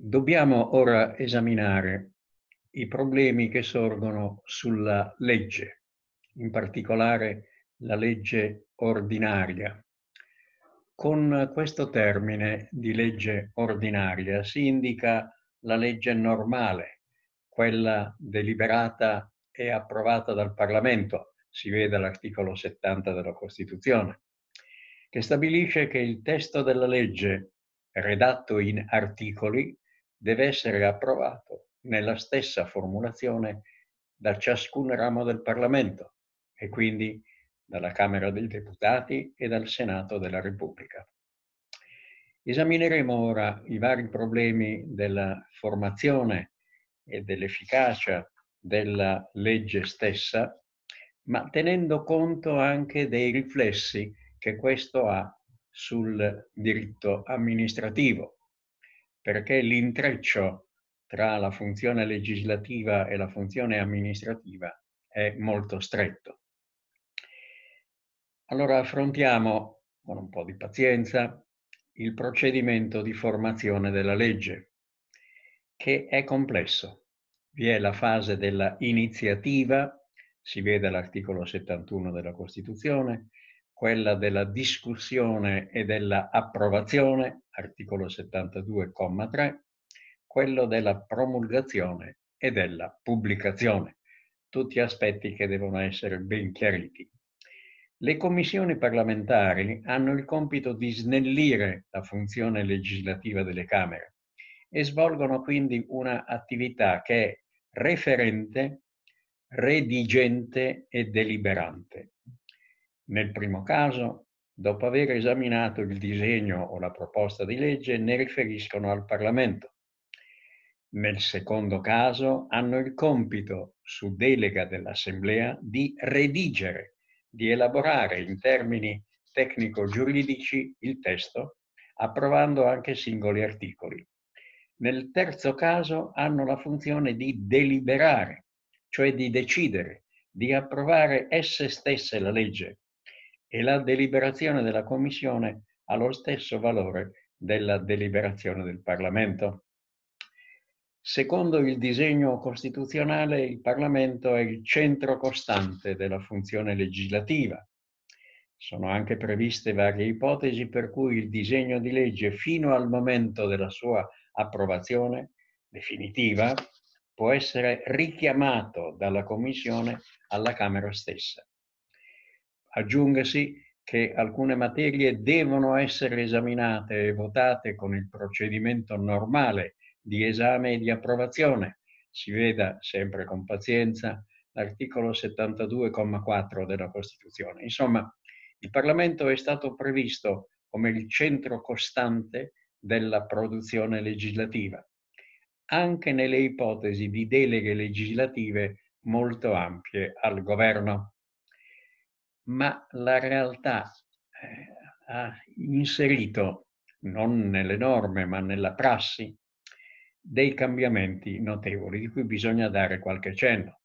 Dobbiamo ora esaminare i problemi che sorgono sulla legge, in particolare la legge ordinaria. Con questo termine di legge ordinaria si indica la legge normale, quella deliberata e approvata dal Parlamento, si vede l'articolo 70 della Costituzione, che stabilisce che il testo della legge, redatto in articoli, deve essere approvato nella stessa formulazione da ciascun ramo del Parlamento e quindi dalla Camera dei Deputati e dal Senato della Repubblica. Esamineremo ora i vari problemi della formazione e dell'efficacia della legge stessa, ma tenendo conto anche dei riflessi che questo ha sul diritto amministrativo perché l'intreccio tra la funzione legislativa e la funzione amministrativa è molto stretto. Allora affrontiamo con un po' di pazienza il procedimento di formazione della legge, che è complesso. Vi è la fase della iniziativa, si vede l'articolo 71 della Costituzione, quella della discussione e della approvazione, articolo 72,3, quello della promulgazione e della pubblicazione, tutti aspetti che devono essere ben chiariti. Le commissioni parlamentari hanno il compito di snellire la funzione legislativa delle Camere e svolgono quindi un'attività che è referente, redigente e deliberante. Nel primo caso, dopo aver esaminato il disegno o la proposta di legge, ne riferiscono al Parlamento. Nel secondo caso, hanno il compito, su delega dell'Assemblea, di redigere, di elaborare in termini tecnico-giuridici il testo, approvando anche singoli articoli. Nel terzo caso hanno la funzione di deliberare, cioè di decidere, di approvare esse stesse la legge, e la deliberazione della Commissione ha lo stesso valore della deliberazione del Parlamento. Secondo il disegno costituzionale, il Parlamento è il centro costante della funzione legislativa. Sono anche previste varie ipotesi per cui il disegno di legge, fino al momento della sua approvazione definitiva, può essere richiamato dalla Commissione alla Camera stessa. Aggiungasi che alcune materie devono essere esaminate e votate con il procedimento normale di esame e di approvazione. Si veda sempre con pazienza l'articolo 72,4 della Costituzione. Insomma, il Parlamento è stato previsto come il centro costante della produzione legislativa, anche nelle ipotesi di deleghe legislative molto ampie al governo ma la realtà eh, ha inserito, non nelle norme ma nella prassi, dei cambiamenti notevoli di cui bisogna dare qualche cenno.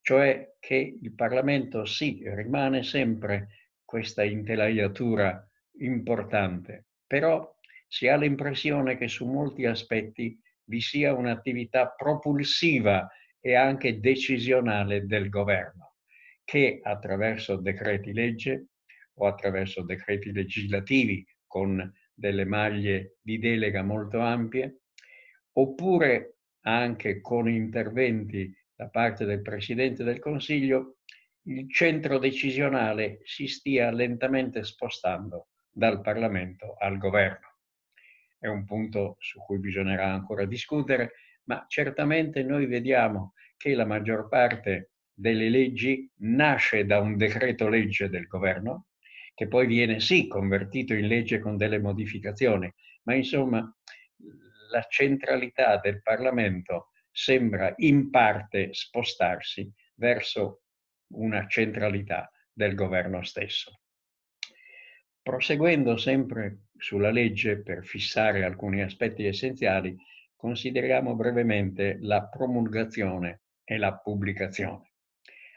Cioè che il Parlamento sì, rimane sempre questa intelaiatura importante, però si ha l'impressione che su molti aspetti vi sia un'attività propulsiva e anche decisionale del governo che attraverso decreti legge o attraverso decreti legislativi con delle maglie di delega molto ampie, oppure anche con interventi da parte del Presidente del Consiglio, il centro decisionale si stia lentamente spostando dal Parlamento al governo. È un punto su cui bisognerà ancora discutere, ma certamente noi vediamo che la maggior parte delle leggi nasce da un decreto legge del governo, che poi viene sì convertito in legge con delle modificazioni, ma insomma la centralità del Parlamento sembra in parte spostarsi verso una centralità del governo stesso. Proseguendo sempre sulla legge per fissare alcuni aspetti essenziali, consideriamo brevemente la promulgazione e la pubblicazione.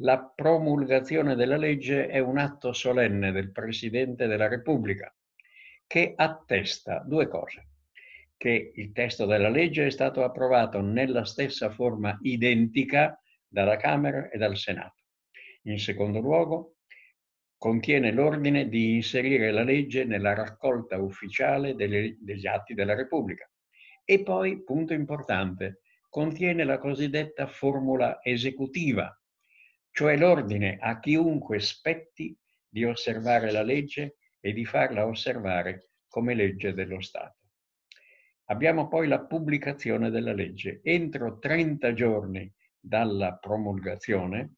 La promulgazione della legge è un atto solenne del Presidente della Repubblica che attesta due cose. che il testo della legge è stato approvato nella stessa forma identica dalla Camera e dal Senato. In secondo luogo, contiene l'ordine di inserire la legge nella raccolta ufficiale delle, degli atti della Repubblica. E poi, punto importante, contiene la cosiddetta formula esecutiva, cioè l'ordine a chiunque spetti di osservare la legge e di farla osservare come legge dello Stato. Abbiamo poi la pubblicazione della legge. Entro 30 giorni dalla promulgazione,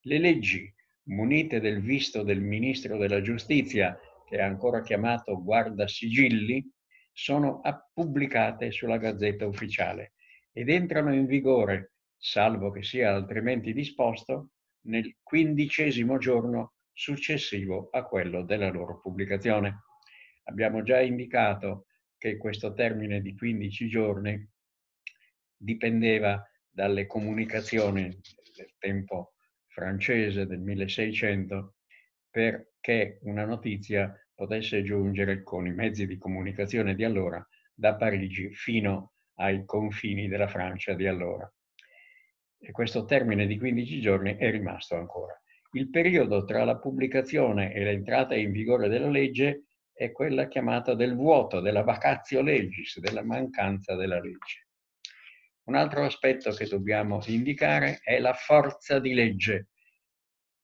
le leggi munite del visto del Ministro della Giustizia, che è ancora chiamato guarda sigilli, sono pubblicate sulla Gazzetta Ufficiale ed entrano in vigore, salvo che sia altrimenti disposto, nel quindicesimo giorno successivo a quello della loro pubblicazione. Abbiamo già indicato che questo termine di 15 giorni dipendeva dalle comunicazioni del tempo francese del 1600 perché una notizia potesse giungere con i mezzi di comunicazione di allora da Parigi fino ai confini della Francia di allora. E questo termine di 15 giorni è rimasto ancora. Il periodo tra la pubblicazione e l'entrata in vigore della legge è quella chiamata del vuoto, della vacatio legis, della mancanza della legge. Un altro aspetto che dobbiamo indicare è la forza di legge.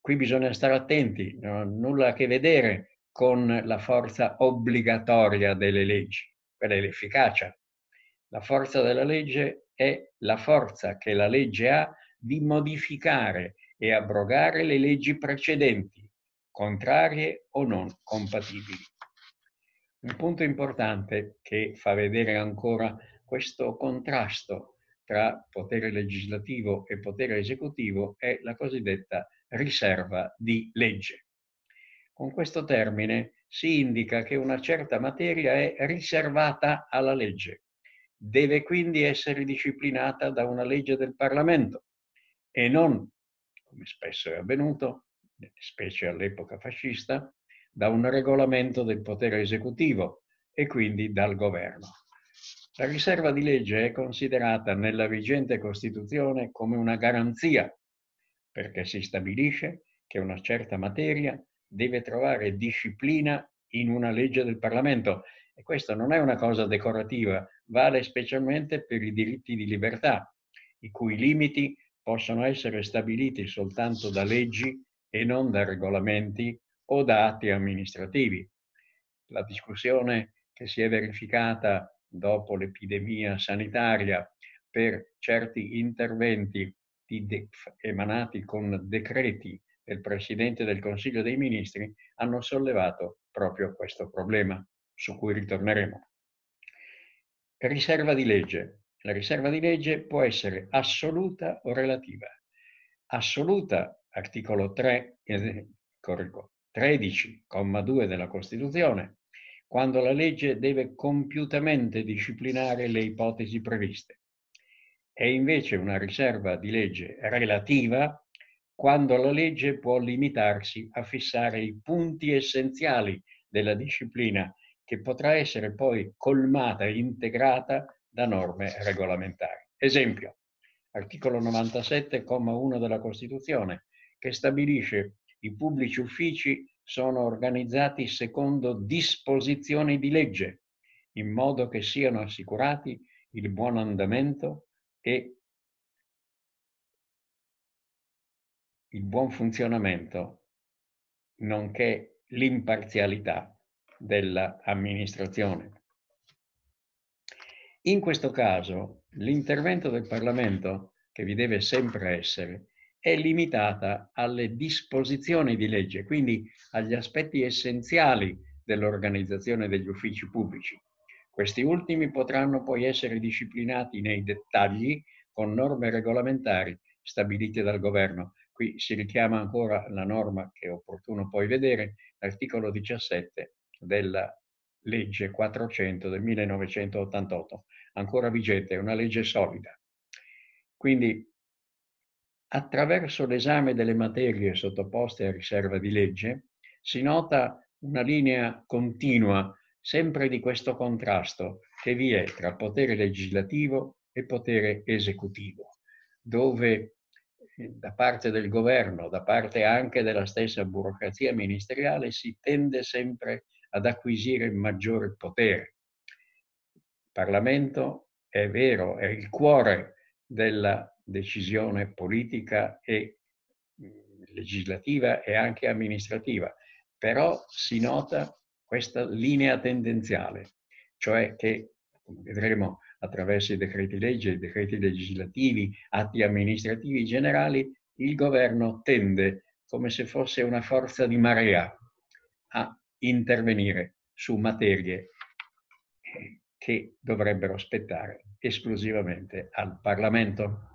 Qui bisogna stare attenti, non ha nulla a che vedere con la forza obbligatoria delle leggi, quella è l'efficacia. La forza della legge è la forza che la legge ha di modificare e abrogare le leggi precedenti, contrarie o non compatibili. Un punto importante che fa vedere ancora questo contrasto tra potere legislativo e potere esecutivo è la cosiddetta riserva di legge. Con questo termine si indica che una certa materia è riservata alla legge, deve quindi essere disciplinata da una legge del Parlamento e non, come spesso è avvenuto, specie all'epoca fascista, da un regolamento del potere esecutivo e quindi dal governo. La riserva di legge è considerata nella vigente Costituzione come una garanzia, perché si stabilisce che una certa materia deve trovare disciplina in una legge del Parlamento e questa non è una cosa decorativa, vale specialmente per i diritti di libertà, i cui limiti possono essere stabiliti soltanto da leggi e non da regolamenti o da atti amministrativi. La discussione che si è verificata dopo l'epidemia sanitaria per certi interventi emanati con decreti del Presidente del Consiglio dei Ministri hanno sollevato proprio questo problema, su cui ritorneremo. Riserva di legge. La riserva di legge può essere assoluta o relativa. Assoluta, articolo 3, eh, 13,2 della Costituzione, quando la legge deve compiutamente disciplinare le ipotesi previste. È invece una riserva di legge relativa quando la legge può limitarsi a fissare i punti essenziali della disciplina che potrà essere poi colmata e integrata da norme regolamentari. Esempio, articolo 97,1 della Costituzione, che stabilisce i pubblici uffici sono organizzati secondo disposizioni di legge, in modo che siano assicurati il buon andamento e il buon funzionamento, nonché l'imparzialità dell'amministrazione. In questo caso, l'intervento del Parlamento, che vi deve sempre essere, è limitata alle disposizioni di legge, quindi agli aspetti essenziali dell'organizzazione degli uffici pubblici. Questi ultimi potranno poi essere disciplinati nei dettagli con norme regolamentari stabilite dal governo, Qui si richiama ancora la norma che è opportuno poi vedere, l'articolo 17 della legge 400 del 1988, ancora vigente, è una legge solida. Quindi attraverso l'esame delle materie sottoposte a riserva di legge si nota una linea continua sempre di questo contrasto che vi è tra potere legislativo e potere esecutivo, dove eh, da parte del governo, da parte anche della stessa burocrazia ministeriale, si tende sempre ad acquisire maggiore potere. Il Parlamento è vero, è il cuore della decisione politica e legislativa e anche amministrativa, però si nota questa linea tendenziale, cioè che, come vedremo attraverso i decreti legge, i decreti legislativi, atti amministrativi generali, il governo tende, come se fosse una forza di marea, a intervenire su materie che dovrebbero spettare esclusivamente al Parlamento.